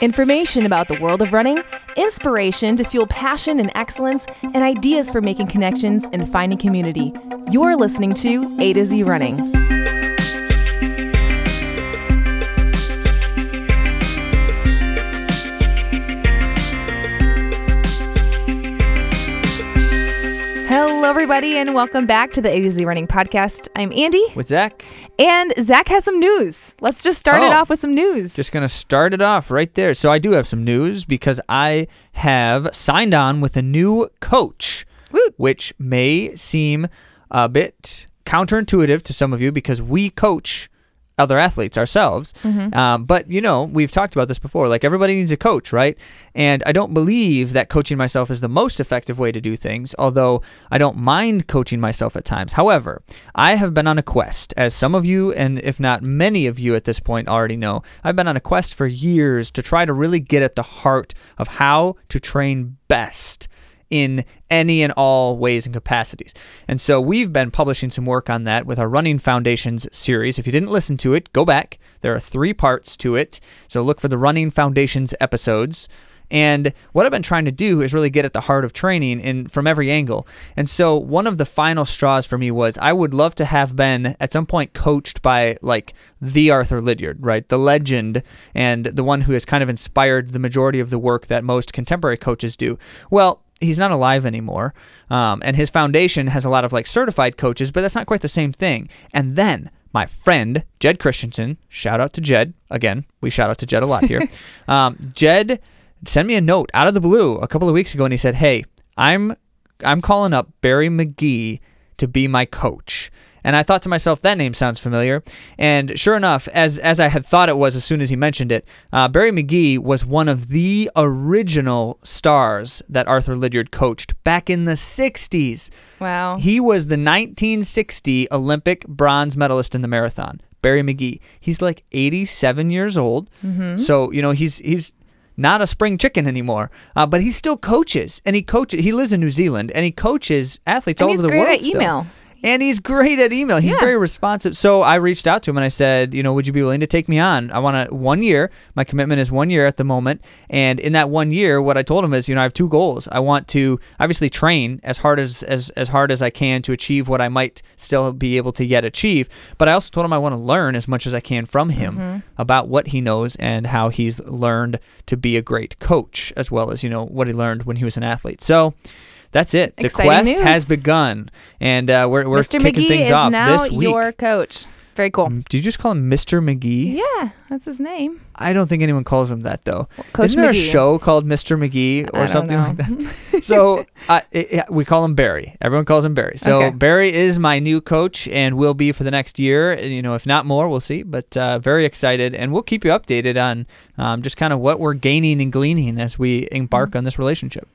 Information about the world of running, inspiration to fuel passion and excellence, and ideas for making connections and finding community. You're listening to A to Z Running. Hello, everybody, and welcome back to the A to Z Running Podcast. I'm Andy, with Zach. and Zach has some news. Let's just start it Oh. off with some news. Just gonna start it off right there. So I do have some news because I have signed on with a new coach, Woot. which may seem a bit counterintuitive to some of you because we coach other athletes ourselves. Um, but you know, we've talked about this before. Like everybody needs a coach, right? And I don't believe that coaching myself is the most effective way to do things. Although I don't mind coaching myself at times. However, I have been on a quest, as some of you, and if not many of you at this point already know, I've been on a quest for years to try to really get at the heart of how to train best in any and all ways and capacities. And so we've been publishing some work on that with our Running Foundations series. If you didn't listen to it, go back. There are three parts to it. So look for the Running Foundations episodes. And what I've been trying to do is really get at the heart of training in from every angle. And so one of the final straws for me was I would love to have been at some point coached by like the Arthur Lydiard, right? The legend and the one who has kind of inspired the majority of the work that most contemporary coaches do. Well, he's not alive anymore. Um, and his foundation has a lot of like certified coaches, but that's not quite the same thing. And then my friend, Jed Christensen, shout out to Jed. Again, we shout out to Jed a lot here. um, Jed sent me a note out of the blue a couple of weeks ago and he said, Hey, I'm I'm calling up Barry Magee to be my coach. And I thought to myself, that name sounds familiar. And sure enough, as as I had thought it was as soon as he mentioned it, uh, Barry Magee was one of the original stars that Arthur Lydiard coached back in the 60s. wow. He was the 1960 Olympic bronze medalist in the marathon. Barry Magee. He's like 87 years old. Mm-hmm. So, you know, he's he's not a spring chicken anymore, uh, but he still coaches, and he coaches. He lives in New Zealand, and he coaches athletes And all over the world. He's great at still. email. And he's great at email. He's Yeah. very responsive. So I reached out to him and I said, you know, would you be willing to take me on? I want to one year. My commitment is one year at the moment. And in that one year, what I told him is, you know, I have two goals. I want to obviously train as hard as as, as hard as I can to achieve what I might still be able to yet achieve. But I also told him I want to learn as much as I can from him Mm-hmm. about what he knows and how he's learned to be a great coach, as well as, you know, what he learned when he was an athlete. So that's it. The Exciting quest news. has begun, and uh, we're we're Mr. kicking McGee things is off now this week. your coach. Very cool. Do you just call him Mr. McGee? Yeah, that's his name. I don't think anyone calls him that though. Coach Isn't there McGee. a show called Mr. McGee or something like that? so uh, it, it- we call him Barry. Everyone calls him Barry. So Okay. Barry is my new coach and will be for the next year. You know, if not more, we'll see. But uh, very excited, and we'll keep you updated on um, just kind of what we're gaining and gleaning as we embark Mm-hmm. on this relationship.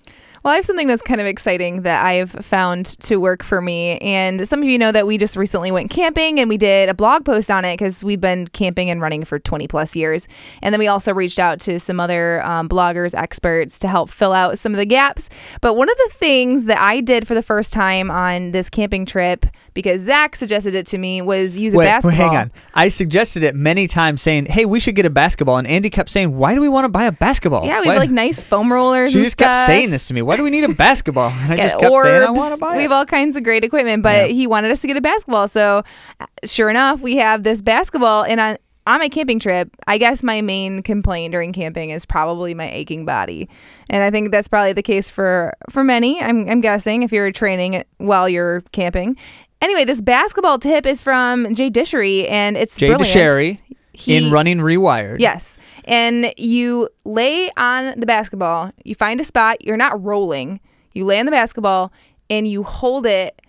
Well, I have something that's kind of exciting that I've found to work for me. And some of you know that we just recently went camping and we did a blog post on it because we've been camping and running for 20 plus years. And then we also reached out to some other um, bloggers, experts to help fill out some of the gaps. But one of the things that I did for the first time on this camping trip, because Zach suggested it to me, was use a Wait, wait, basketball. hang on. I suggested it many times, saying, "Hey, we should get a basketball," and Andy kept saying, "Why do we want to buy a basketball?" Yeah, we have like nice foam rollers. She and just kept saying this to me. Why do we need a basketball? And I just kept orbs. saying, I want to buy we have all kinds of great equipment, but Yeah. he wanted us to get a basketball. So, uh, sure enough, we have this basketball. And on, on my camping trip, I guess my main complaint during camping is probably my aching body, and I think that's probably the case for for many. I'm I'm guessing if you're training while you're camping. Anyway, this basketball tip is from Jay Dicharry, and it's Jay brilliant. Dicharry He- in Running Rewired. Yes. And you lay on the basketball, you find a spot, you're not rolling. You lay on the basketball and you hold it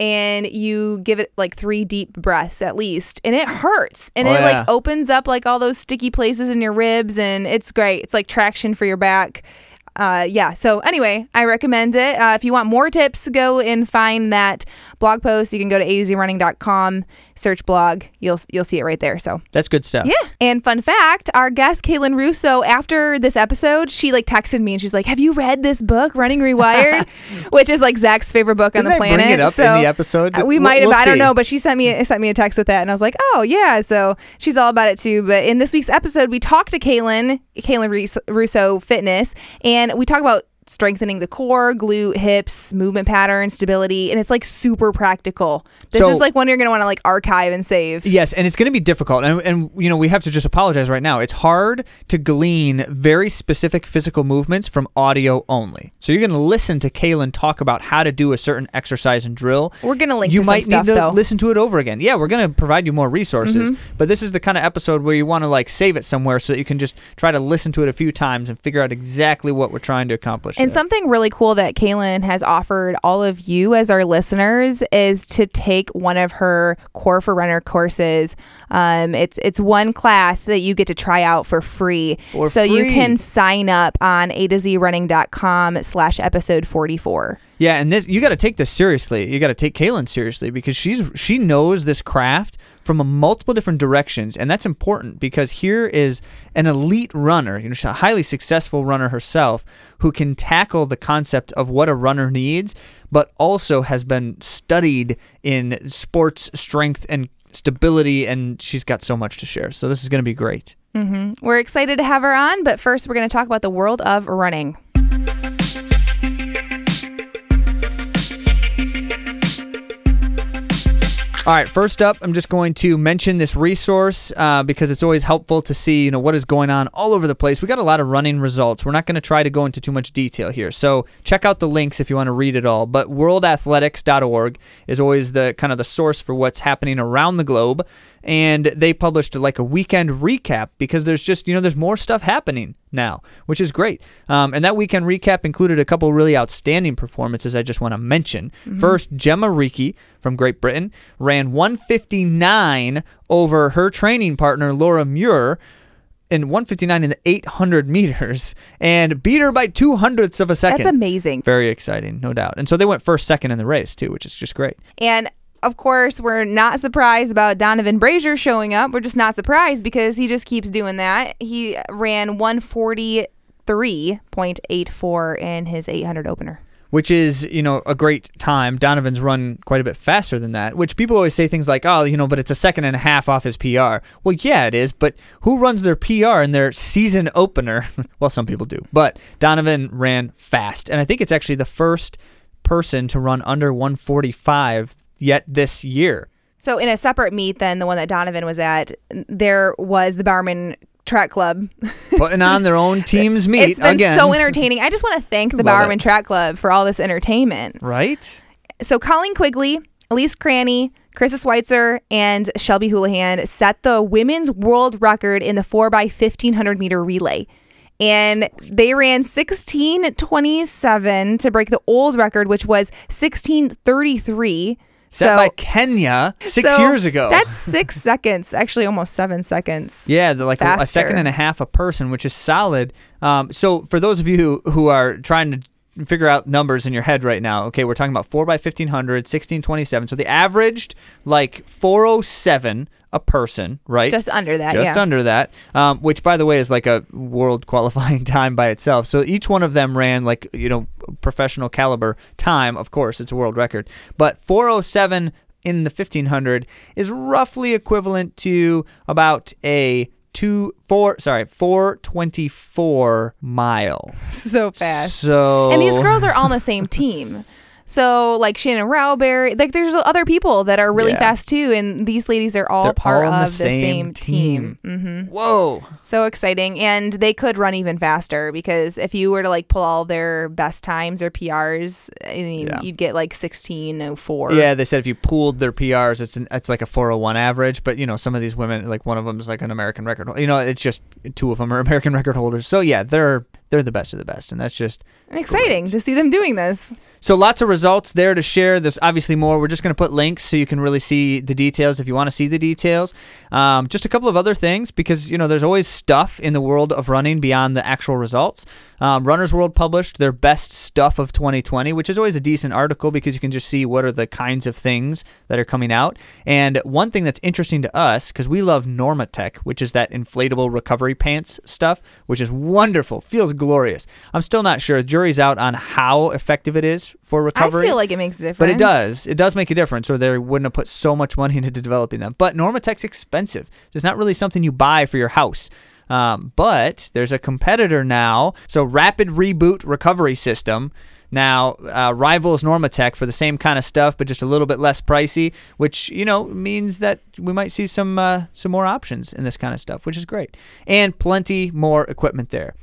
and you give it like three deep breaths at least. And it hurts. And Oh, it yeah. like opens up like all those sticky places in your ribs and it's great. It's like traction for your back. Uh, yeah. So anyway, I recommend it. Uh, if you want more tips, go and find that blog post. You can go to azrunning.com, search blog. You'll you'll see it right there. So That's good stuff. yeah. And fun fact, our guest Kaylin Russeau, after this episode, she like texted me and she's like, "Have you read this book, Running Rewired?" Which is like Zach's favorite book on Didn't the I planet. bring it up so in the episode? we We'll- might have. we'll I don't see. know, but she sent me sent me a text with that, and I was like, "Oh yeah." So she's all about it too. But in this week's episode, we talked to Kaylin, Kaylin Russeau Fitness, and we talk about strengthening the core, glute, hips, movement patterns, stability, and it's like super practical. This So- is like one you're gonna want to like archive and save. Yes, and it's going to be difficult, and, and you know we have to just apologize right now. It's hard to glean very specific physical movements from audio only. So you're going to listen to Kaylin talk about how to do a certain exercise and drill. We're gonna link you to might stuff need to though. Mm-hmm. listen to it over again. Yeah, we're going to provide you more resources, but this is the kind of episode where you want to like save it somewhere so that you can just try to listen to it a few times and figure out exactly what we're trying to accomplish. And something really cool that Kaylin has offered all of you as our listeners is to take one of her Core for Runner courses. Um, it's it's one class that you get to try out for free. For so you can sign up on a to z running.com slash episode 44. Yeah, and this you got to take this seriously. You got to take Kaylin seriously because she's she knows this craft from a multiple different directions, and that's important because here is an elite runner, you know, a highly successful runner herself, who can tackle the concept of what a runner needs, but also has been studied in sports strength and stability, and she's got so much to share. So this is going to be great. hmm We're excited to have her on, but first we're going to talk about the world of running. All right, first up, I'm just going to mention this resource uh, because it's always helpful to see, you know, what is going on all over the place. We got a lot of running results. We're not going to try to go into too much detail here, so check out the links if you want to read it all. But worldathletics.org is always the kind of the source for what's happening around the globe, and they published like a weekend recap because there's just, you know, there's more stuff happening now, which is great. Um, and that weekend recap included a couple really outstanding performances I just want to mention. First, Jemma Reekie from Great Britain ran 159 over her training partner, Laura Muir. In 159 in the 800 meters and beat her by two hundredths of a second. That's amazing. Very exciting, no doubt. And so they went first, second in the race too, which is just great. And of course, we're not surprised about Donovan Brazier showing up. We're just not surprised because he just keeps doing that. He ran 143.84 in his 800 opener. which is you know a great time. Donovan's run quite a bit faster than that. Which people always say things like, "Oh, you know," but it's a second and a half off his PR. Well, yeah, it is. But who runs their PR in their season opener? well, some people do, but Donovan ran fast, and I think it's actually the first person to run under 145 yet this year. So, in a separate meet than the one that Donovan was at, there was the Bowerman Track Club. Putting on their own team's meet it's been again, so entertaining. I just want to thank the Love Bowerman it. Track Club for all this entertainment. right? So Colleen Quigley, Elise Cranny, Krista Schweizer, and Shelby Houlihan set the women's world record in the 4x1500 meter relay. And they ran 1627 to break the old record, which was 1633. Set so, by Kenya six so years ago. That's six seconds, actually almost seven seconds. Yeah, like a, a second and a half a person, which is solid. Um, so for those of you who, who are trying to figure out numbers in your head right now, okay, we're talking about four by fifteen hundred, sixteen twenty seven. So they averaged like four oh seven a person, right? Just under that, Just yeah. under that, um, which by the way is like a world qualifying time by itself. So each one of them ran like you know professional caliber time. Of course, it's a world record, but 407 in the 1500 is roughly equivalent to about a two four sorry 424 mile. so fast. So And these girls are all on the same team. So like Shannon Rowbury, like there's other people that are really Yeah. fast too, and these ladies are all They're part all on the of the same same, team. hmm Whoa. So exciting, and they could run even faster because if you were to like pull all their best times or PRs, I mean, Yeah. you'd get like 1604. Yeah, they said if you pooled their PRs, it's an, it's like a 401 average. But you know, some of these women, like one of them is like an American record. You know, it's just two of them are American record holders. So yeah, they're they're the best of the best, and that's just And exciting Great. to see them doing this. so lots of results there to share. There's obviously more. We're just going to put links so you can really see the details if you want to see the details. Um, just a couple of other things because you know there's always stuff in the world of running beyond the actual results. Um, Runner's World published their best stuff of 2020, which is always a decent article because you can just see what are the kinds of things that are coming out. And one thing that's interesting to us because we love Normatec, which is that inflatable recovery pants stuff, which is wonderful, feels glorious. I'm still not sure. Jury's out on how effective it is for recovery. I feel like it makes a difference. But it does. It does make a difference, or they wouldn't have put so much money into developing them. But Normatec's expensive. It's not really something you buy for your house. Um, but there's a competitor now. So Rapid Reboot Recovery System now uh, rivals Normatec for the same kind of stuff, but just a little bit less pricey, which you know means that we might see some uh, some more options in this kind of stuff, which is great, and plenty more equipment there.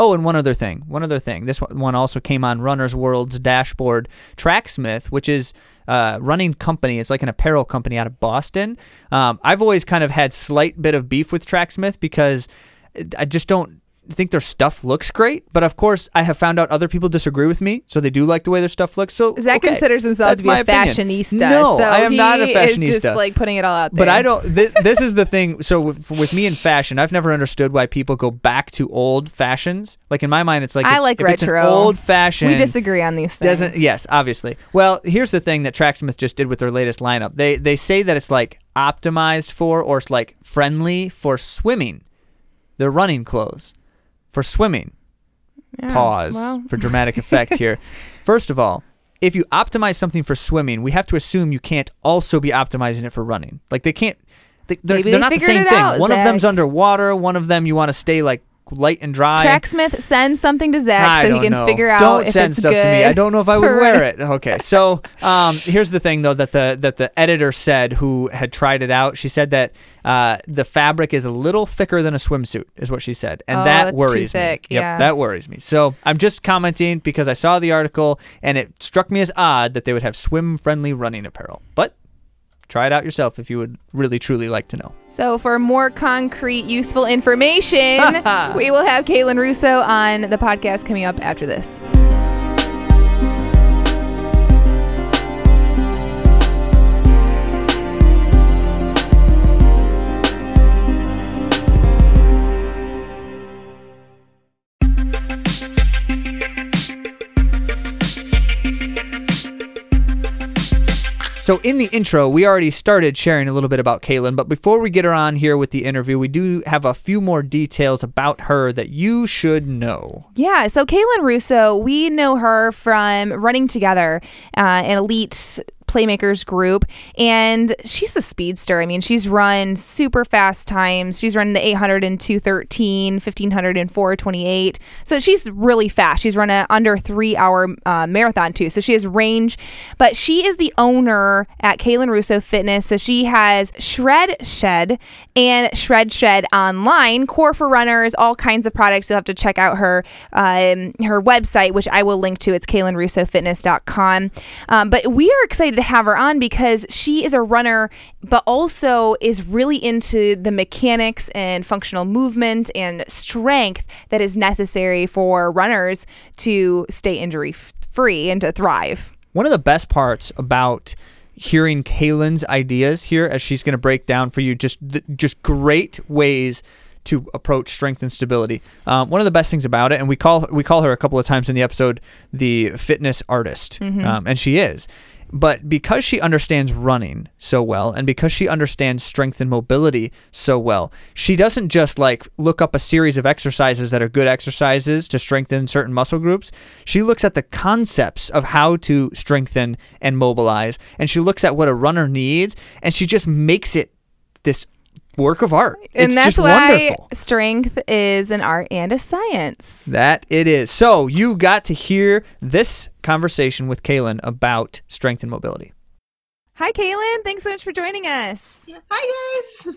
Oh, and one other thing. One other thing. This one also came on Runner's World's dashboard. Tracksmith, which is uh, running company. It's like an apparel company out of Boston. Um, I've always kind of had slight bit of beef with Tracksmith because I just don't think their stuff looks great, but of course, I have found out other people disagree with me, so they do like the way their stuff looks. So Zach okay, considers himself to be a opinion. fashionista. No, so I am not a fashionista. Is just like putting it all out there. But I don't. This this is the thing. So with, with, me in fashion, I've never understood why people go back to old fashions. Like in my mind, it's like I if, like if retro. old fashion. We disagree on these things. Doesn't yes, obviously. Well, here's the thing that Tracksmith just did with their latest lineup. They they say that it's like optimized for or it's like friendly for swimming. They're running clothes for swimming. Yeah, Pause well. for dramatic effect here. First of all, if you optimize something for swimming, we have to assume you can't also be optimizing it for running. Like they can't. They, they're not the same thing. out, one of them's underwater. One of them you want to stay like light and dry. Tracksmith send something to Zach I so he can know. figure out Don't if send it's stuff good. to me. I don't know if I would wear it. Okay, so um, here's the thing though that the that the editor said who had tried it out. She said that uh, the fabric is a little thicker than a swimsuit, is what she said, and Oh, that worries me. Yep, yeah. that worries me. So I'm just commenting because I saw the article and it struck me as odd that they would have swim-friendly running apparel, but. Try it out yourself if you would really truly like to know. So, for more concrete, useful information, we will have Kaylin Russeau on the podcast coming up after this. So in the intro, we already started sharing a little bit about Kaylin, but before we get her on here with the interview, we do have a few more details about her that you should know. Yeah, so Kaylin Russeau, we know her from running together, uh, an elite playmakers group, and she's a speedster. I mean, she's run super fast times. She's run the 800 in 213, 1500 in 428. So she's really fast. She's run a under three hour uh, marathon too. So she has range, but she is the owner at Kaylin Russeau Fitness. So she has Shred Shed and Shred Shed online, core for runners, all kinds of products. You'll have to check out her um, her website, which I will link to. It's KaylinRussoFitness.com. Um, but we are excited to have her on because she is a runner, but also is really into the mechanics and functional movement and strength that is necessary for runners to stay injury free and to thrive. One of the best parts about hearing Kaylin's ideas here, as she's going to break down for you, just just great ways to approach strength and stability. Um, one of the best things about it, and we call we call her a couple of times in the episode the fitness artist, um, and she is. But because she understands running so well, and because she understands strength and mobility so well, she doesn't just like look up a series of exercises that are good exercises to strengthen certain muscle groups. She looks at the concepts of how to strengthen and mobilize, and she looks at what a runner needs, and she just makes it this work of art. And it's that's just why wonderful. strength is an art and a science. That it is. So you got to hear this conversation with Kaylin about strength and mobility. Hi, Kaylin. Thanks so much for joining us. Hi guys.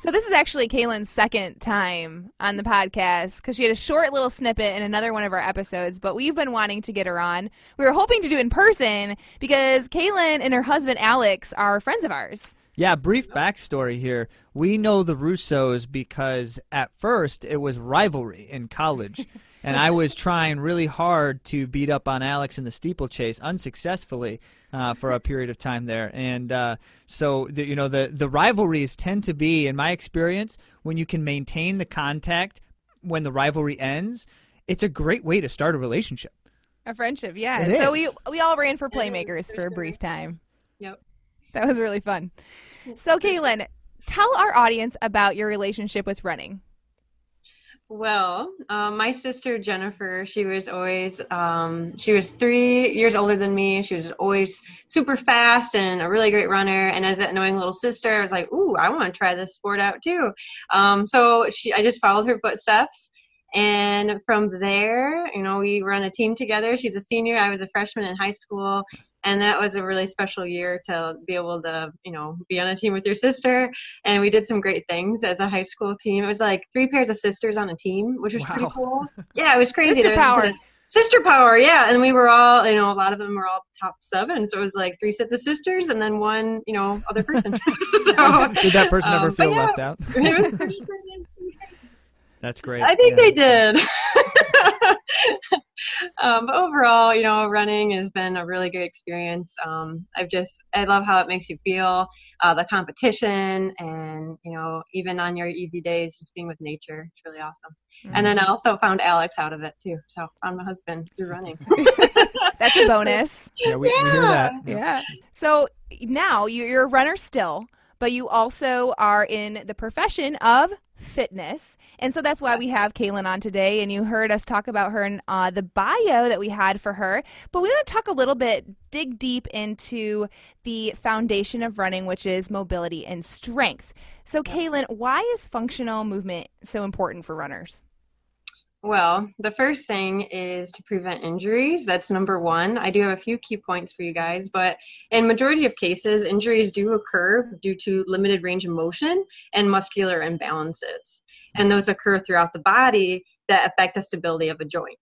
So this is actually Kaylin's second time on the podcast because she had a short little snippet in another one of our episodes, but we've been wanting to get her on. We were hoping to do it in person because Kaylin and her husband Alex are friends of ours. Yeah, brief backstory here. We know the Russeaus because at first it was rivalry in college. and I was trying really hard to beat up on Alex in the steeplechase unsuccessfully uh, for a period of time there. And uh, so, the, you know, the, the rivalries tend to be, in my experience, when you can maintain the contact when the rivalry ends, it's a great way to start a relationship. A friendship, yeah. It so is. we we all ran for It is, playmakers for for a brief time. Yep. That was really fun. So, Kaylin, tell our audience about your relationship with running. Well, um, my sister Jennifer, she was always, um, she was three years older than me. She was always super fast and a really great runner. And as that knowing little sister, I was like, ooh, I want to try this sport out too. Um, so she, I just followed her footsteps. And from there, you know, we run a team together. She's a senior. I was a freshman in high school. And that was a really special year to be able to, you know, be on a team with your sister. And we did some great things as a high school team. It was like three pairs of sisters on a team, which was pretty cool. Yeah, it was crazy. Sister power. Sister power, yeah. And we were all, you know, a lot of them were all top seven. So it was like three sets of sisters and then one, you know, other person. so, Did that person ever um, but feel yeah, left out? it was pretty. That's great. I think Yeah. they did. um, but overall, you know, running has been a really good experience. Um, I've just, I love how it makes you feel, uh, the competition, and you know, even on your easy days, just being with nature. It's really awesome. And then I also found Alex out of it too. So found my husband through running. That's a bonus. Yeah, we, we hear that. Yeah. So now you're a runner still, but you also are in the profession of fitness. And so that's why we have Kaylin on today. And you heard us talk about her in uh, the bio that we had for her. But we want to talk a little bit, dig deep into the foundation of running, which is mobility and strength. So, Kaylin, why is functional movement so important for runners? Well, the first thing is to prevent injuries. That's number one. I do have a few key points for you guys, but in majority of cases, injuries do occur due to limited range of motion and muscular imbalances. And those occur throughout the body that affect the stability of a joint.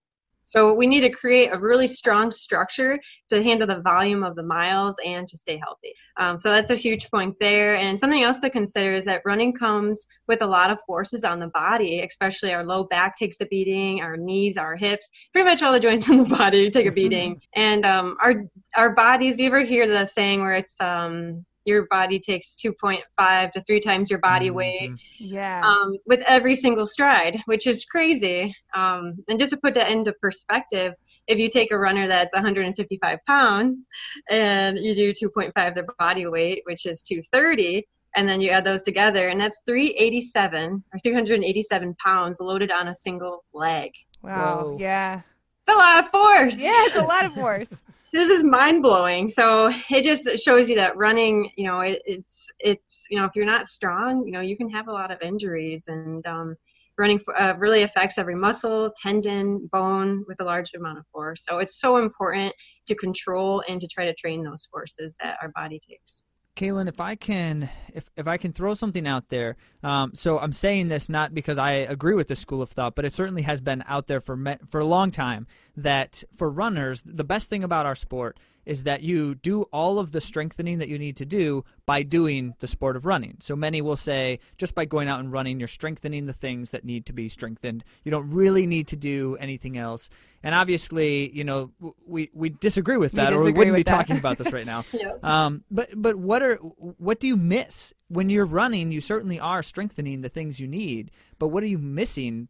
So we need to create a really strong structure to handle the volume of the miles and to stay healthy. Um, so that's a huge point there. And something else to consider is that running comes with a lot of forces on the body, especially our low back takes a beating, our knees, our hips, pretty much all the joints in the body take a beating. and um, our our bodies, you ever hear the saying where it's um, your body takes 2.5 to three times your body weight Mhm. Yeah. um, with every single stride, which is crazy. Um, and just to put that into perspective, if you take a runner that's 155 pounds and you do 2.5 their body weight, which is 230, and then you add those together, and that's 387 or 387 pounds loaded on a single leg. wow. whoa. Yeah. It's a lot of force. Yeah, it's a lot of force. This is mind blowing. So it just shows you that running, you know, it, it's it's you know if you're not strong, you know, you can have a lot of injuries, and um, running uh, really affects every muscle, tendon, bone with a large amount of force. So it's so important to control and to try to train those forces that our body takes. Kaylin, if I can, if if I can throw something out there, um, so I'm saying this not because I agree with this school of thought, but it certainly has been out there for me, for a long time that for runners, the best thing about our sport is that you do all of the strengthening that you need to do by doing the sport of running. So many will say just by going out and running, you're strengthening the things that need to be strengthened. You don't really need to do anything else. And obviously, you know, we we disagree with We that, or we wouldn't be that. talking about this right now. Yeah. Um, but but what are what do you miss when you're running? You certainly are strengthening the things you need, but what are you missing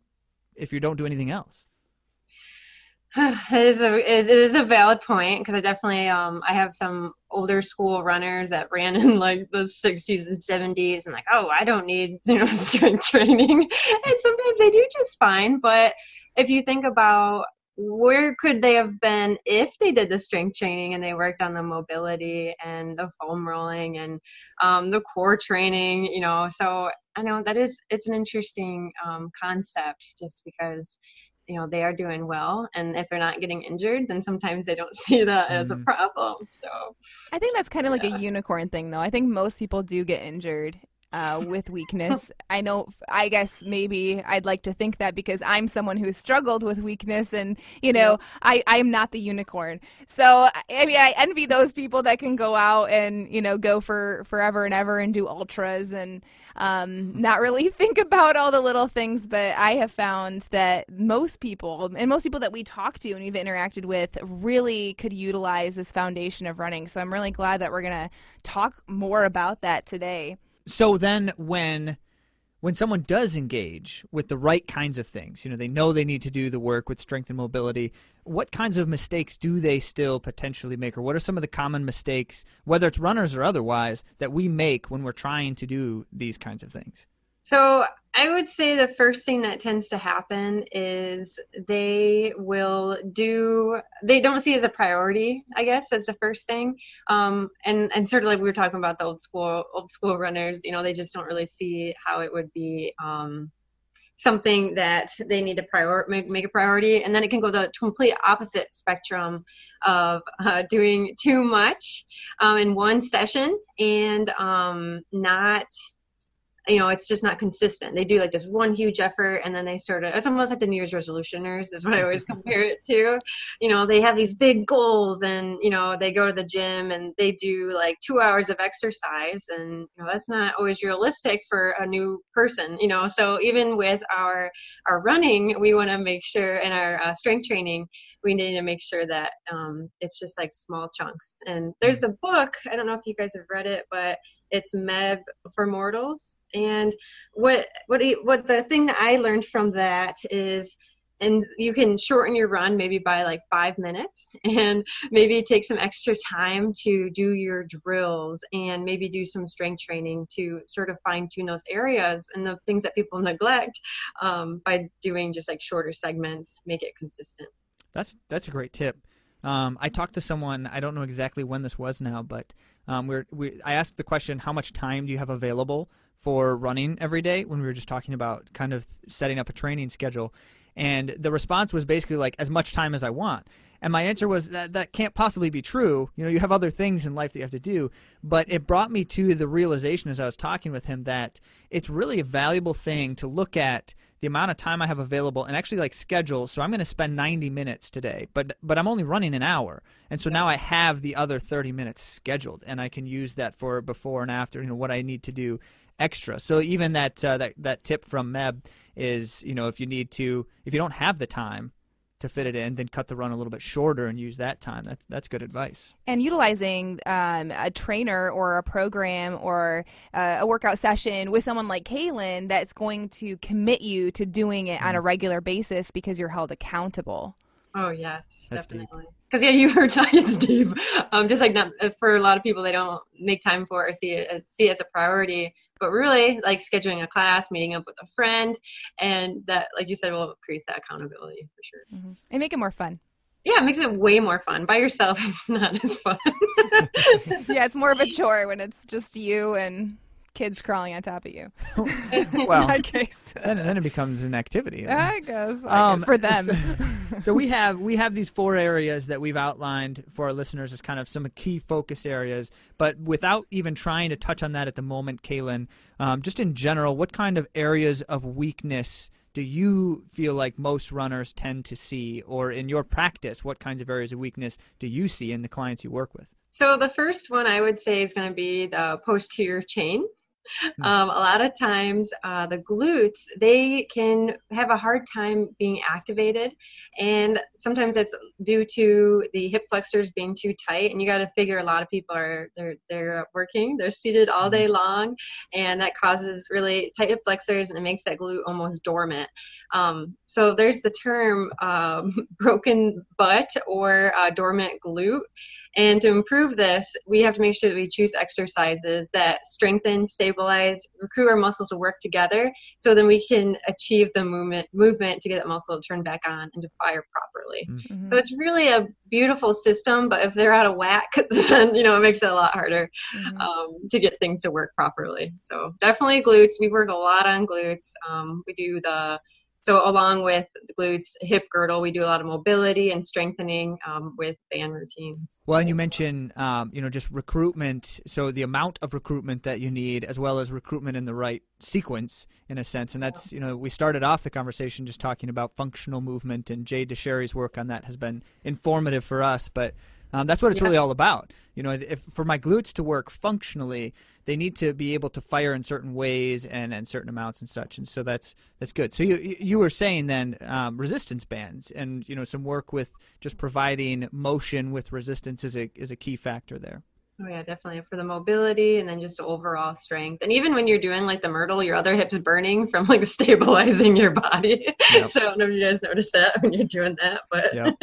if you don't do anything else? it is a it is a valid point because I definitely um I have some older school runners that ran in like the 60s and 70s and like oh I don't need you know strength training. And sometimes they do just fine but if you think about where could they have been if they did the strength training and they worked on the mobility and the foam rolling and um, the core training you know? So I know that is it's an interesting um, concept just because you know they are doing well and if they're not getting injured then sometimes they don't see that as a Mhm. problem so I think that's kind of like a unicorn thing, though. I think most people do get injured. Uh, with weakness. I know, I guess maybe I'd like to think that because I'm someone who's struggled with weakness and, you know, I, I'm not the unicorn. So, I mean, I envy those people that can go out and, you know, go for forever and ever and do ultras and um, not really think about all the little things. But I have found that most people and most people that we talk to and we've interacted with really could utilize this foundation of running. So I'm really glad that we're going to talk more about that today. So then when when someone does engage with the right kinds of things, you know, they know they need to do the work with strength and mobility, what kinds of mistakes do they still potentially make or what are some of the common mistakes, whether it's runners or otherwise, that we make when we're trying to do these kinds of things? So I would say the first thing that tends to happen is they will do they don't see as a priority. I guess as the first thing. Um, and and sort of like we were talking about the old school old school runners, you know, they just don't really see how it would be. Um, something that they need to prior- make, make a priority and then it can go the complete opposite spectrum of uh, doing too much um, in one session and um, not you know, it's just not consistent. They do like this one huge effort and then they sort of, it's almost like the New Year's resolutioners is what I always compare it to. You know, they have these big goals and, you know, they go to the gym and they do like two hours of exercise and, you know, that's not always realistic for a new person, you know. So even with our, our running, we want to make sure in our uh, strength training, we need to make sure that um, it's just like small chunks. And there's a book, I don't know if you guys have read it, but it's Meb for Mortals. And what what what the thing that I learned from that is and you can shorten your run maybe by like five minutes and maybe take some extra time to do your drills and maybe do some strength training to sort of fine tune those areas and the things that people neglect um, by doing just like shorter segments make it consistent that's that's a great tip um, I talked to someone. I don't know exactly when this was now, but um, we're, we I asked the question, "How much time do you have available for running every day?" When we were just talking about kind of setting up a training schedule, and the response was basically like, "As much time as I want." And my answer was that that can't possibly be true. You know, you have other things in life that you have to do. But it brought me to the realization as I was talking with him that it's really a valuable thing to look at the amount of time I have available and actually like schedule. So I'm going to spend 90 minutes today, but but I'm only running an hour, and so now I have the other 30 minutes scheduled, and I can use that for before and after. You know what I need to do extra. So even that uh, that that tip from Meb is you know if you need to if you don't have the time to fit it in, then cut the run a little bit shorter and use that time. That's that's good advice. And utilizing um, a trainer or a program or uh, a workout session with someone like Kaylin that's going to commit you to doing it on a mm. regular basis because you're held accountable. Oh yes, That's definitely. Because yeah, you were talking, Steve. Um, just like not for a lot of people, they don't make time for or see it see it as a priority. But really, like scheduling a class, meeting up with a friend, and that, like you said, will increase that accountability for sure. Mm-hmm. And make it more fun. Yeah, it makes it way more fun. By yourself, it's not as fun. yeah, it's more of a chore when it's just you and kids crawling on top of you. well, in case, then, then it becomes an activity. I guess, I um, guess for them. So, so, we have we have these four areas that we've outlined for our listeners as kind of some key focus areas. But without even trying to touch on that at the moment, Kaylin, um, just in general, what kind of areas of weakness? do you feel like most runners tend to see or in your practice what kinds of areas of weakness do you see in the clients you work with so the first one i would say is going to be the posterior chain. Um, a lot of times, uh, the glutes they can have a hard time being activated, and sometimes it's due to the hip flexors being too tight. And you got to figure a lot of people are they're they're working, they're seated all day hmm. long, and that causes really tight hip flexors, and it makes that glute almost dormant. Um, so there's the term um, broken butt or uh, dormant glute and to improve this, we have to make sure that we choose exercises that strengthen, stabilize, recruit our muscles to work together so then we can achieve the movement movement to get that muscle to turn back on and to fire properly. Mm-hmm. So it's really a beautiful system, but if they're out of whack, then you know it makes it a lot harder mm-hmm. um, to get things to work properly. So definitely glutes. We work a lot on glutes. Um, we do the So along with glutes, hip girdle, we do a lot of mobility and strengthening um, with band routines. Well, and you mentioned, um, you know, just recruitment. So the amount of recruitment that you need, as well as recruitment in the right sequence, in a sense. And that's, you know, we started off the conversation just talking about functional movement, and Jay Dicharry's work on that has been informative for us. But um, that's what it's yeah. really all about. You know, if for my glutes to work functionally, they need to be able to fire in certain ways and, and certain amounts and such. And so that's that's good. So you you were saying then um, resistance bands and you know some work with just providing motion with resistance is a is a key factor there. Oh yeah, definitely for the mobility and then just overall strength. And even when you're doing like the Myrtle, your other hip's burning from like stabilizing your body. Yep. so I don't know if you guys noticed that when you're doing that, but yep.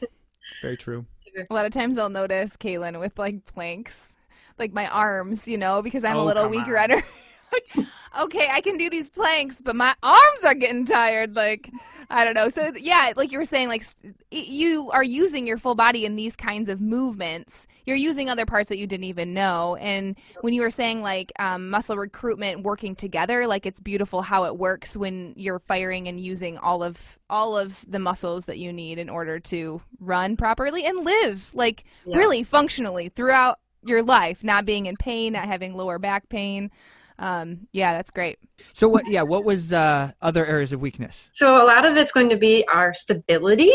very true. A lot of times I'll notice Kaylin with like planks, like my arms, you know, because I'm oh, a little weaker at her. Like, okay, I can do these planks, but my arms are getting tired. Like, I don't know. So yeah, like you were saying, like you are using your full body in these kinds of movements. You're using other parts that you didn't even know. And when you were saying like um, muscle recruitment working together, like it's beautiful how it works when you're firing and using all of all of the muscles that you need in order to run properly and live like yeah. really functionally throughout your life, not being in pain, not having lower back pain um, yeah, that's great. So what? Yeah, what was uh, other areas of weakness? So a lot of it's going to be our stability.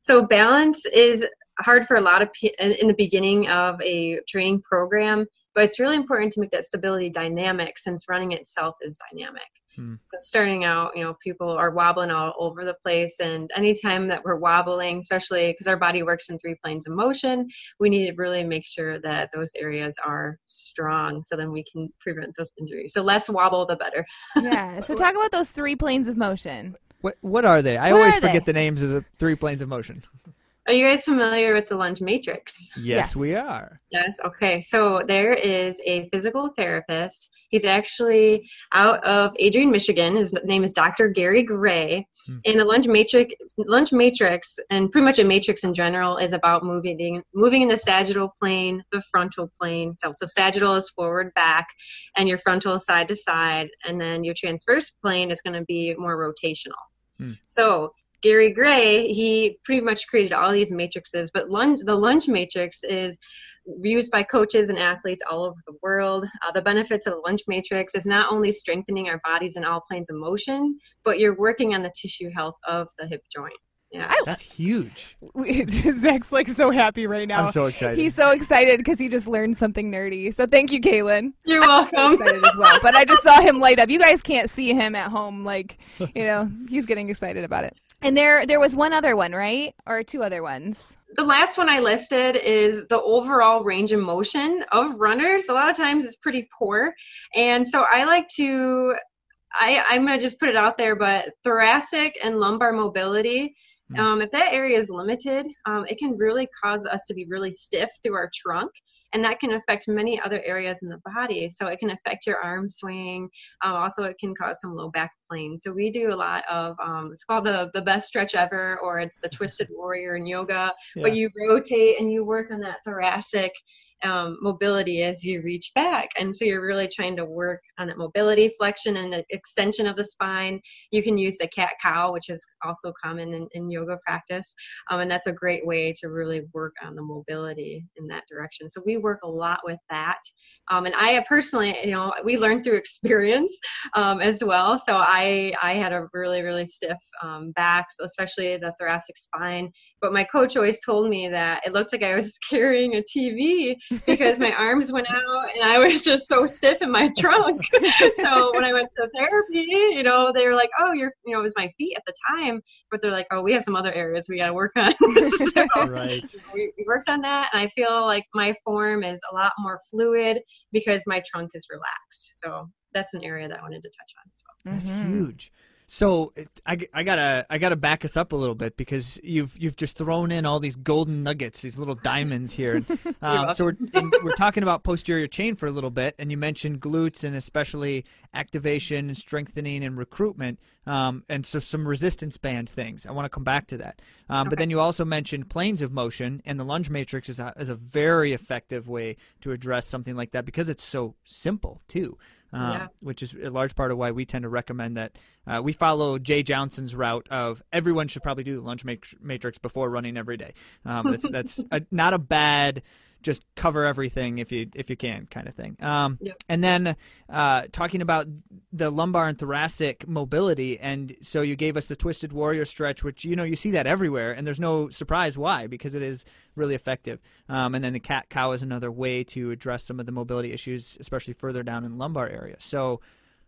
So balance is hard for a lot of in the beginning of a training program, but it's really important to make that stability dynamic since running itself is dynamic. Hmm. So starting out, you know, people are wobbling all over the place, and anytime that we're wobbling, especially because our body works in three planes of motion, we need to really make sure that those areas are strong, so then we can prevent those injuries. So less wobble, the better. yeah. So talk about those three planes of motion. What What are they? I what always forget they? the names of the three planes of motion. Are you guys familiar with the lunge matrix? Yes, yes, we are. Yes. Okay. So there is a physical therapist. He's actually out of Adrian, Michigan. His name is Dr. Gary Gray. Hmm. And the lunge matrix, lunge matrix, and pretty much a matrix in general, is about moving moving in the sagittal plane, the frontal plane. So, so sagittal is forward, back, and your frontal is side to side, and then your transverse plane is going to be more rotational. Hmm. So Gary Gray, he pretty much created all these matrices, but lunge, the lunge matrix is used by coaches and athletes all over the world. Uh, the benefits of the lunge matrix is not only strengthening our bodies in all planes of motion, but you're working on the tissue health of the hip joint. Yeah, that's huge. Zach's like so happy right now. I'm so excited. He's so excited because he just learned something nerdy. So thank you, Kaylin. You're welcome. excited as well. But I just saw him light up. You guys can't see him at home. Like, you know, he's getting excited about it. And there there was one other one, right? Or two other ones. The last one I listed is the overall range of motion of runners. A lot of times it's pretty poor. And so I like to I, I'm gonna just put it out there, but thoracic and lumbar mobility hmm. um, if that area is limited, um, it can really cause us to be really stiff through our trunk and that can affect many other areas in the body. So it can affect your arm swing. Um, also, it can cause some low back pain. So we do a lot of um, it's called the the best stretch ever, or it's the twisted warrior in yoga. Yeah. But you rotate and you work on that thoracic um, mobility as you reach back. And so you're really trying to work on that mobility, flexion, and the extension of the spine. You can use the cat cow, which is also common in, in yoga practice. Um, and that's a great way to really work on the mobility in that direction. So we work a lot with that. Um, and I personally, you know, we learn through experience um, as well. So I, I had a really, really stiff um, back, especially the thoracic spine. But my coach always told me that it looked like I was carrying a TV because my arms went out and I was just so stiff in my trunk. so when I went to therapy, you know, they were like, "Oh, you're," you know, it was my feet at the time, but they're like, "Oh, we have some other areas we got to work on." so, right. We, we worked on that, and I feel like my form is a lot more fluid because my trunk is relaxed. So that's an area that I wanted to touch on as well. That's mm-hmm. huge. So I, I gotta I gotta back us up a little bit because you've you've just thrown in all these golden nuggets, these little diamonds here. um, so we're we're talking about posterior chain for a little bit, and you mentioned glutes and especially activation and strengthening and recruitment, um, and so some resistance band things. I want to come back to that. Um, okay. But then you also mentioned planes of motion, and the lunge matrix is a, is a very effective way to address something like that because it's so simple too. Um, Yeah. which is a large part of why we tend to recommend that. Uh, we follow Jay Johnson's route of everyone should probably do the lunge matrix- matrix before running every day. Um, that's that's a, not a bad just cover everything if you if you can kind of thing. Um, Yep. And then uh, talking about the lumbar and thoracic mobility, and so you gave us the twisted warrior stretch, which you know you see that everywhere, and there's no surprise why because it is really effective. Um, and then the cat cow is another way to address some of the mobility issues, especially further down in lumbar area. So.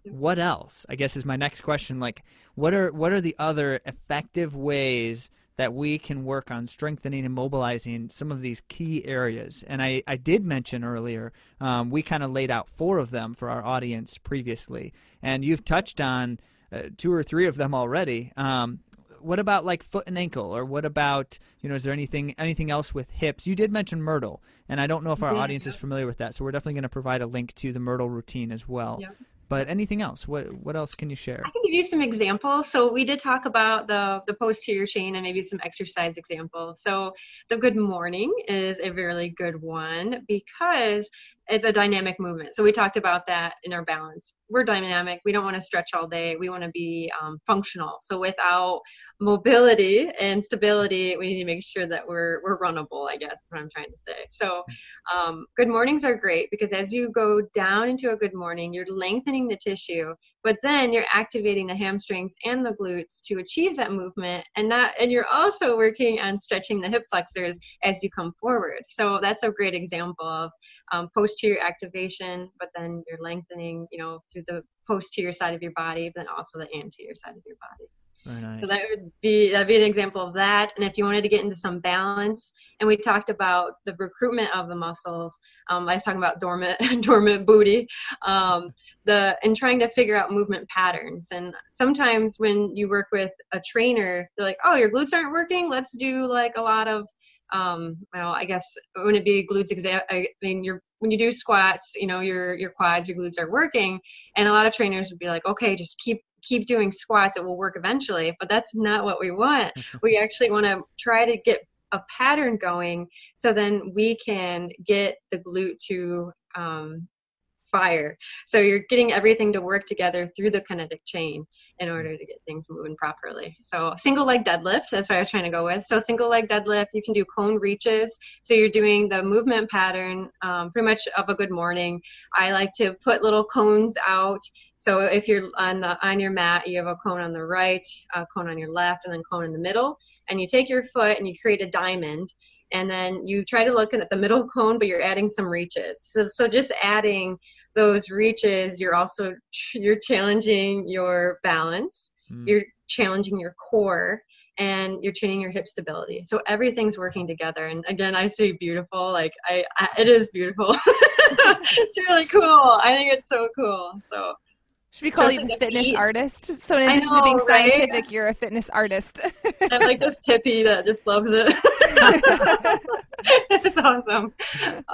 What else? I guess is my next question. Like, what are what are the other effective ways that we can work on strengthening and mobilizing some of these key areas. And I, I did mention earlier, um, we kind of laid out four of them for our audience previously. And you've touched on uh, two or three of them already. Um, what about like foot and ankle or what about you know is there anything anything else with hips you did mention myrtle and i don't know if our Mhm, audience is familiar with that so we're definitely going to provide a link to the myrtle routine as well Yep. But anything else what what else can you share I can give you some examples. So we did talk about the the posterior chain and maybe some exercise examples. So the good morning is a really good one because it's a dynamic movement. So we talked about that in our balance. We're dynamic. We don't want to stretch all day. We want to be um, functional. So without mobility and stability, we need to make sure that we're we're runnable. I guess is what I'm trying to say. So um, good mornings are great because as you go down into a good morning, you're lengthening the tissue but then you're activating the hamstrings and the glutes to achieve that movement and not and you're also working on stretching the hip flexors as you come forward. So that's a great example of um, posterior activation but then you're lengthening you know through the posterior side of your body but then also the anterior side of your body very nice so that would be that'd be an example of that. And if you wanted to get into some balance, and we talked about the recruitment of the muscles, um, I was talking about dormant dormant booty, um, the and trying to figure out movement patterns. And sometimes when you work with a trainer, they're like, "Oh, your glutes aren't working. Let's do like a lot of." Um, well, I guess wouldn't it be glutes exam? I mean, you're when you do squats, you know, your your quads, your glutes are working, and a lot of trainers would be like, okay, just keep keep doing squats it will work eventually but that's not what we want. We actually want to try to get a pattern going so then we can get the glute to um, fire. So you're getting everything to work together through the kinetic chain in order to get things moving properly. So single leg deadlift that's what i was trying to go with. So single leg deadlift you can do cone reaches. So you're doing the movement pattern um, pretty much of a good morning. I like to put little cones out so if you're on the on your mat, you have a cone on the right, a cone on your left, and then cone in the middle. And you take your foot and you create a diamond, and then you try to look at the middle cone, but you're adding some reaches. So so just adding those reaches, you're also you're challenging your balance, Mm. you're challenging your core, and you're training your hip stability. So everything's working together. And again, I say beautiful. Like I, I it is beautiful. it's really cool. I think it's so cool. So. Should we call Just you the fitness beat. artist? So in addition to being know, right? scientific, you're a fitness artist. I'm like this hippie that just loves it. it's awesome.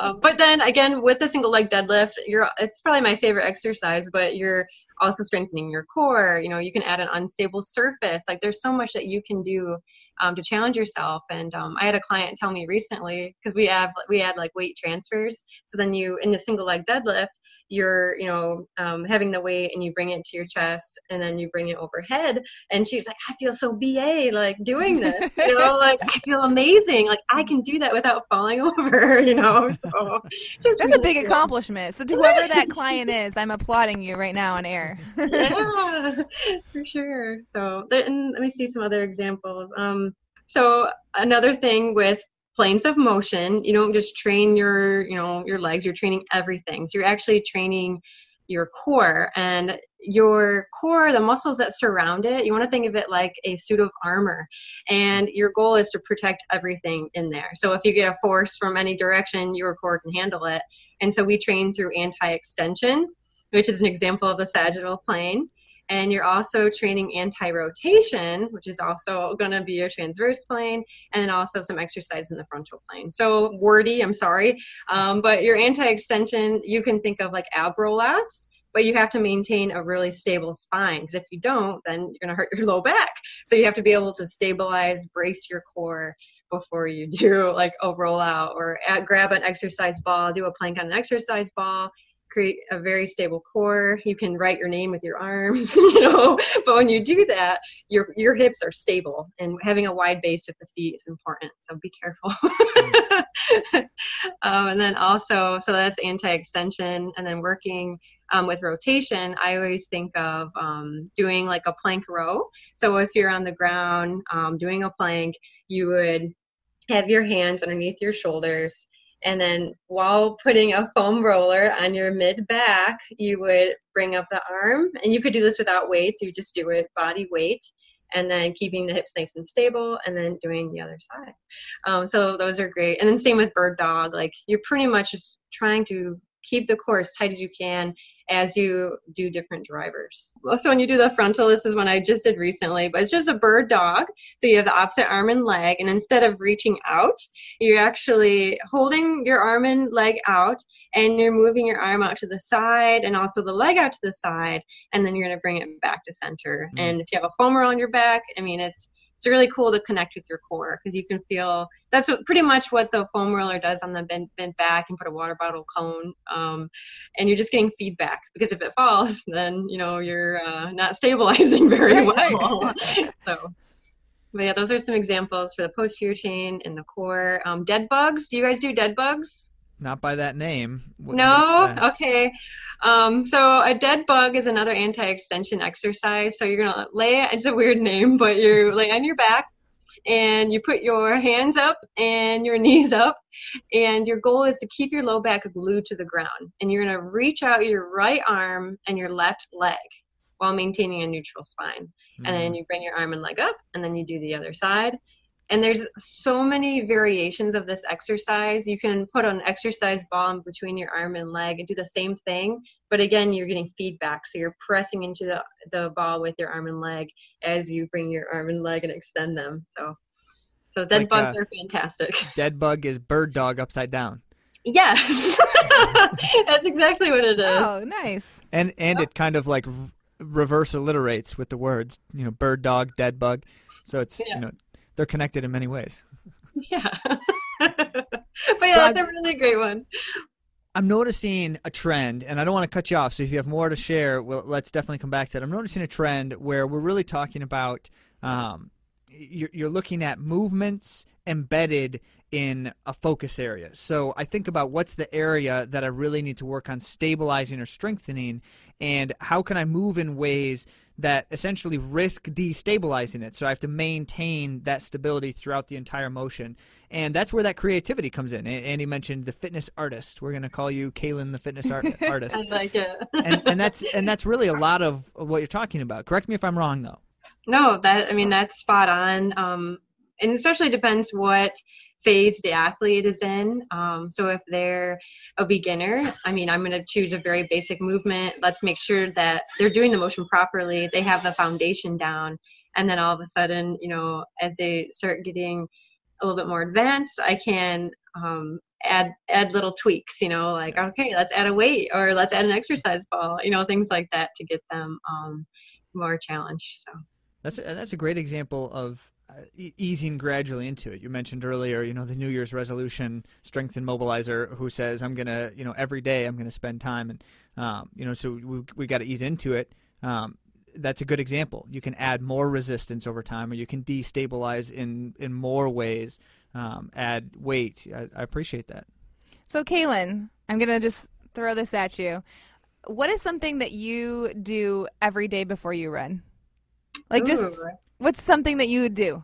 Um, but then again, with the single leg deadlift, you're it's probably my favorite exercise. But you're also strengthening your core. You know, you can add an unstable surface. Like there's so much that you can do um, to challenge yourself. And um, I had a client tell me recently because we have we had like weight transfers. So then you in the single leg deadlift, you're you know um, having the weight and you bring it to your chest and then you bring it overhead and she's like i feel so ba like doing this you know like i feel amazing like i can do that without falling over you know so That's a big cool. accomplishment. So to whoever that client is, I'm applauding you right now on air. yeah for sure so and let me see some other examples um so another thing with planes of motion. You don't just train your you know your legs you're training everything. So you're actually training your core and your core the muscles that surround it you want to think of it like a suit of armor and your goal is to protect everything in there. So if you get a force from any direction your core can handle it. And so we train through anti-extension which is an example of the sagittal plane and you're also training anti-rotation which is also going to be your transverse plane and then also some exercise in the frontal plane. So wordy i'm sorry um, but your anti-extension you can think of like ab rollouts but you have to maintain a really stable spine because if you don't then you're going to hurt your low back. So you have to be able to stabilize brace your core before you do like a rollout or at, grab an exercise ball do a plank on an exercise ball create a very stable core. You can write your name with your arms, you know. But when you do that, your your hips are stable, and having a wide base with the feet is important. So be careful. um, and then also, so that's anti-extension, and then working um, with rotation. I always think of um, doing like a plank row. So if you're on the ground um, doing a plank, you would have your hands underneath your shoulders and then while putting a foam roller on your mid back, you would bring up the arm. And you could do this without weights, you just do it body weight. And then keeping the hips nice and stable, and then doing the other side. Um, so those are great. And then same with bird dog. Like you're pretty much just trying to keep the core as tight as you can as you do different drivers. So when you do the frontal, this is one I just did recently, but it's just a bird dog. So you have the opposite arm and leg, and instead of reaching out, you're actually holding your arm and leg out, and you're moving your arm out to the side and also the leg out to the side, and then you're going to bring it back to center. Mm. And if you have a foam roll on your back, I mean, it's it's really cool to connect with your core because you can feel that's what, pretty much what the foam roller does on the bent, bent back and put a water bottle cone um, and you're just getting feedback because if it falls then you know you're uh, not stabilizing very well. So but yeah those are some examples for the posterior chain and the core. Um, dead bugs do you guys do dead bugs not by that name. What, no? Okay. Um, so a dead bug is another anti-extension exercise. So you're gonna lay, it's a weird name, but you lay on your back and you put your hands up and your knees up and your goal is to keep your low back glued to the ground and you're going to reach out your right arm and your left leg while maintaining a neutral spine mm-hmm. and then mm. you bring your arm and leg up and then you do the other side and there's so many variations of this exercise. You can put an exercise ball in between your arm and leg and do the same thing but again you're getting feedback. So you're pressing into the, the ball with your arm and leg as you bring your arm and leg and extend them. So so dead like, bugs uh, are fantastic. dead bug is bird dog upside down. Yes. That's exactly what it is. Oh nice. And and it kind of like reverse alliterates with the words you know bird dog dead bug. So it's yeah. you know they're connected in many ways. Yeah. but yeah, that's a really great one. I'm noticing a trend, and I don't want to cut you off. So if you have more to share, well, let's definitely come back to that. I'm noticing a trend where we're really talking about um, you're, you're looking at movements embedded in a focus area. So I think about what's the area that I really need to work on stabilizing or strengthening, and how can I move in ways that essentially risk destabilizing it. So I have to maintain that stability throughout the entire motion. And that's where that creativity comes in. Andy mentioned the fitness artist. We're going to call you Kaylin the fitness art- artist. I like it. and, and that's and that's really a lot of what you're talking about. Correct me if I'm wrong, though. No, that I mean that's spot on. Um, and especially depends what phase the athlete is in. Um, so if they're a beginner, I mean, I'm going to choose a very basic movement. Let's make sure that they're doing the motion properly. They have the foundation down. And then all of a sudden, you know, as they start getting a little bit more advanced, I can um, add add little tweaks. You know, like okay, let's add a weight or let's add an exercise ball. You know, things like that to get them um, more challenged. So that's a, that's a great example of easing gradually into it. You mentioned earlier, you know, the New Year's resolution strength and mobilizer who says, I'm going to, you know, every day I'm going to spend time. And, um, you know, so we, we got to ease into it. Um, that's a good example. You can add more resistance over time, or you can destabilize in, in more ways, um, add weight. I, I appreciate that. So, Kaylin, I'm going to just throw this at you. What is something that you do every day before you run? Like, Ooh. just What's something that you would do?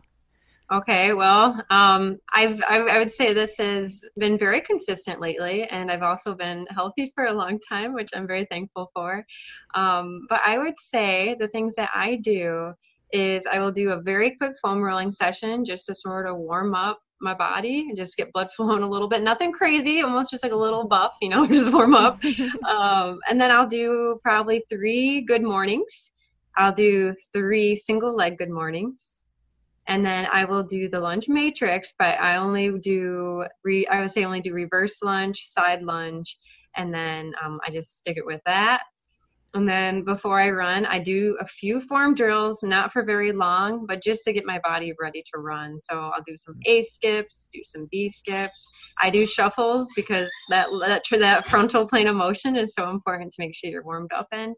Okay, well, um, I've I, I, would say this has been very consistent lately, and I've also been healthy for a long time, which I'm very thankful for. Um, but I would say the things that I do is I will do a very quick foam rolling session just to sort of warm up my body and just get blood flowing a little bit. Nothing crazy, almost just like a little buff, you know, just warm up. um, and then I'll do probably three good mornings I'll do three single leg good mornings. And then I will do the lunge matrix, but I only do, re, I would say only do reverse lunge, side lunge, and then um, I just stick it with that. And then before I run, I do a few form drills, not for very long, but just to get my body ready to run. So I'll do some A skips, do some B skips. I do shuffles because that that, that frontal plane of motion is so important to make sure you're warmed up in.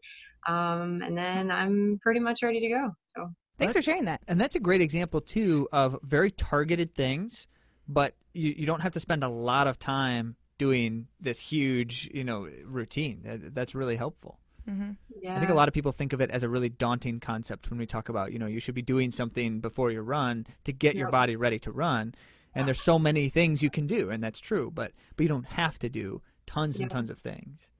Um, and then I'm pretty much ready to go. So thanks for sharing that. And that's a great example too of very targeted things, but you, you don't have to spend a lot of time doing this huge, you know, routine. That, that's really helpful. Mm-hmm. Yeah. I think a lot of people think of it as a really daunting concept when we talk about, you know, you should be doing something before you run to get your body ready to run. And there's so many things you can do, and that's true, but but you don't have to do tons and tons of things.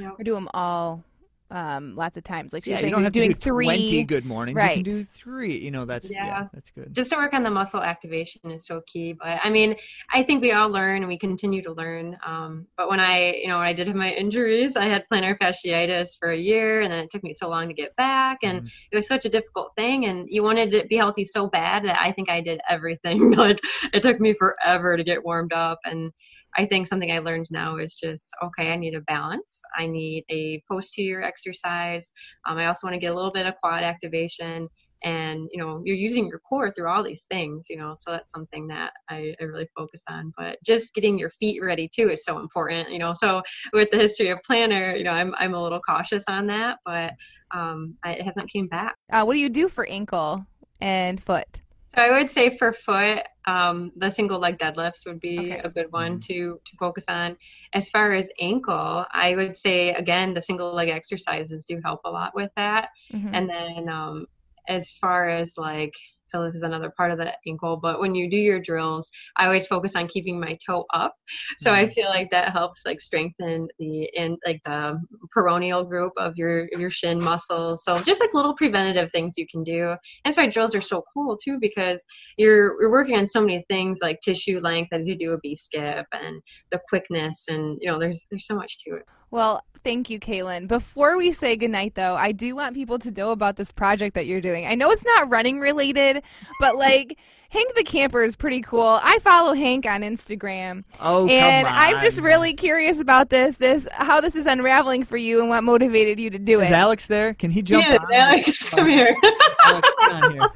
Or do them all um, lots of times. Like she's yeah, saying, you don't have doing to do three. 20 good mornings. Right. You can do three. You know, that's yeah. Yeah. that's good. just to work on the muscle activation is so key. But I mean, I think we all learn and we continue to learn. Um, but when I, you know, when I did have my injuries, I had plantar fasciitis for a year, and then it took me so long to get back, and Mhm. it was such a difficult thing. And you wanted to be healthy so bad that I think I did everything. like it took me forever to get warmed up, and I think something I learned now is just okay. I need a balance. I need a posterior exercise. Um, I also want to get a little bit of quad activation and you know you're using your core through all these things you know so that's something that I, I really focus on but just getting your feet ready too is so important you know so with the history of plantar you know i'm, I'm a little cautious on that but um, I, it hasn't came back Uh, what do you do for ankle and foot? so i would say for foot um, the single leg deadlifts would be Okay. a good one to to focus on as far as ankle i would say again the single leg exercises do help a lot with that Mhm. and then um, as far as like so this is another part of the ankle but when you do your drills i always focus on keeping my toe up. So i Mhm. feel like that helps like strengthen the in like the peroneal group of your your shin muscles. So just like little preventative things you can do. And so drills are so cool too because you're you're working on so many things like tissue length as you do a b skip and the quickness and you know there's there's so much to it Well, thank you, Kaylin. Before we say goodnight, though, I do want people to know about this project that you're doing. I know it's not running related, but like Hank the Camper is pretty cool. I follow Hank on Instagram, Oh, and come I'm just really curious about this, this how this is unraveling for you, and what motivated you to do Is it. Alex there? Can he jump yeah on? alex come here Alex, come on here.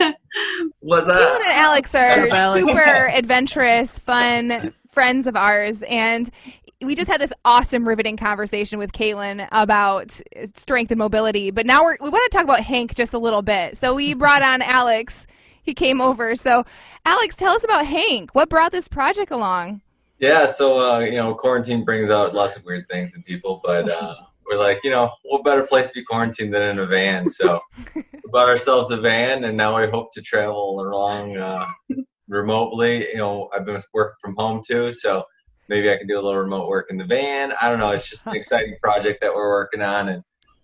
What's Kaylin and Alex are Alex. super adventurous, fun friends of ours, and we just had this awesome, riveting conversation with Kaylin about strength and mobility. But now we're, we want to talk about Hank just a little bit. So we brought on Alex. He came over. So, Alex, tell us about Hank. What brought this project along? Yeah, so uh, you know, quarantine brings out lots of weird things in people, but uh, we're like, you know, what better place to be quarantined than in a van? So we bought ourselves a van, and now we hope to travel along uh, remotely. You know, I've been working from home too, so maybe I can do a little remote work in the van. I don't know. It's just an exciting project that we're working on and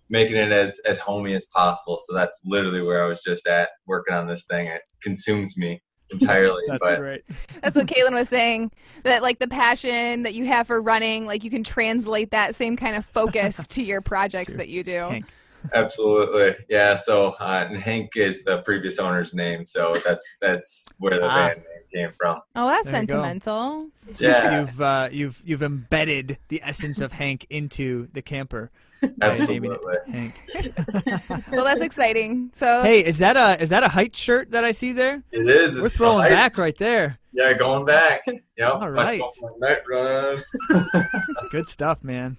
making it as as homey as possible. So that's literally where I was just at working on this thing. It consumes me entirely, That's but great. That's what Kaylin was saying. That like the passion that you have for running, like you can translate that same kind of focus to your projects To that you do. Hank. Absolutely, yeah. So uh, and Hank is the previous owner's name, so that's that's where the Ah. band name came from. Oh, that's There you sentimental. Yeah, You've uh, you've you've embedded the essence of Hank into the camper. by naming it absolutely. Hank. Well, that's exciting. So hey, is that a is that a height shirt that I see there? It is. We're it's throwing the back right there. Yeah, going back. Yep. All right. Let's go for a night run. Good stuff, man.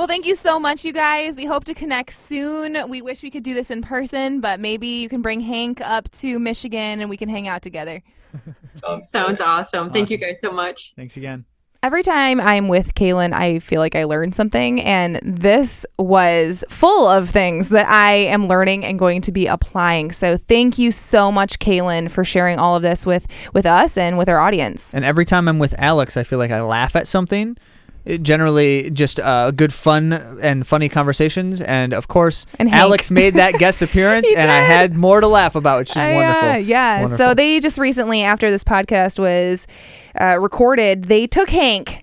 Well, thank you so much, you guys. We hope to connect soon. We wish we could do this in person, but maybe you can bring Hank up to Michigan and we can hang out together. Sounds sounds awesome thank you guys so much Thanks again. Every time I'm with Kaylin, I feel like I learned something, and this was full of things that I am learning and going to be applying. So, thank you so much, Kaylin, for sharing all of this with with us and with our audience. And every time I'm with Alex, I feel like I laugh at something. It generally, just uh, good fun and funny conversations. And of course, And. Alex made that guest appearance, and I had more to laugh about, which is Uh, wonderful. Yeah, yeah. Wonderful. So they just recently, after this podcast was uh, recorded, they took Hank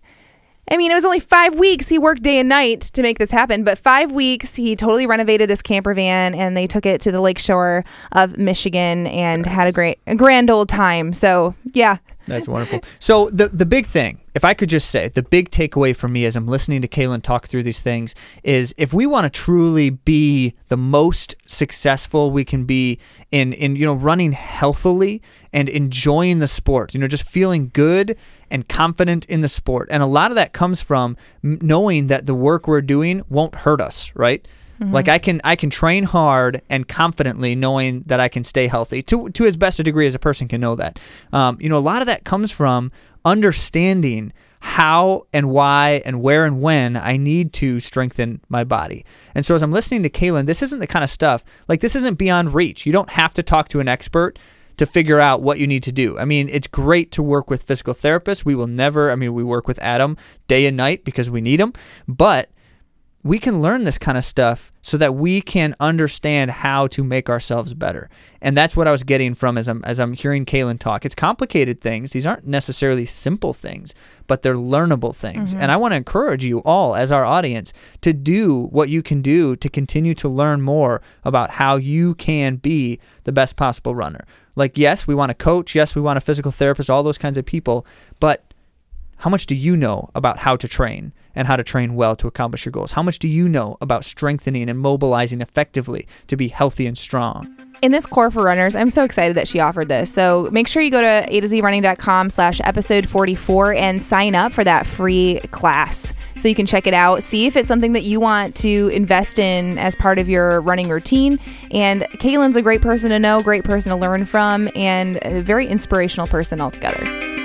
I mean, it was only five weeks. He worked day and night to make this happen, but five weeks, he totally renovated this camper van and they took it to the lakeshore of Michigan and had a great, a grand old time. So, yeah. That's wonderful. So the the big thing, if I could just say, the big takeaway for me as I'm listening to Kaylin talk through these things is if we want to truly be the most successful we can be in in you know running healthily and enjoying the sport, you know, just feeling good and confident in the sport. And a lot of that comes from knowing that the work we're doing won't hurt us, right? Like I can I can train hard and confidently knowing that I can stay healthy to to as best a degree as a person can know that. Um, you know, a lot of that comes from understanding how and why and where and when I need to strengthen my body. And so as I'm listening to Kaylin, this isn't the kind of stuff like this isn't beyond reach. You don't have to talk to an expert to figure out what you need to do. I mean, it's great to work with physical therapists. We will never, I mean, we work with Adam day and night because we need him, but we can learn this kind of stuff so that we can understand how to make ourselves better. And that's what I was getting from as I'm as I'm hearing Kaylin talk. It's complicated things. These aren't necessarily simple things, but they're learnable things. Mm-hmm. And I want to encourage you all as our audience to do what you can do to continue to learn more about how you can be the best possible runner. Like yes, we want a coach, yes, we want a physical therapist, all those kinds of people, but how much do you know about how to train and how to train well to accomplish your goals? How much do you know about strengthening and mobilizing effectively to be healthy and strong? in this core for runners, I'm so excited that she offered this. So make sure you go to a to z running.com slash episode 44 and sign up for that free class so you can check it out. See if it's something that you want to invest in as part of your running routine. And Kaylin's a great person to know, great person to learn from, and a very inspirational person altogether.